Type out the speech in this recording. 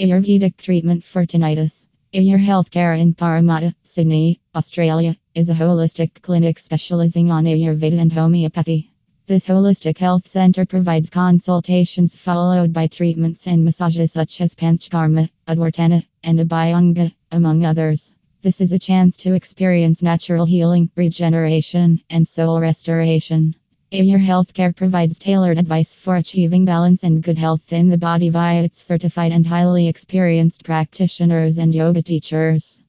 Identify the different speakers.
Speaker 1: Ayurvedic treatment for tinnitus. Ayur Healthcare in Parramatta, Sydney, Australia, is a holistic clinic specializing on Ayurveda and homeopathy. This holistic health center provides consultations followed by treatments and massages such as Panchakarma, Udvartana, and Abhyanga, among others. This is a chance to experience natural healing, regeneration, and soul restoration. Ayur Healthcare provides tailored advice for achieving balance and good health in the body via its certified and highly experienced practitioners and yoga teachers.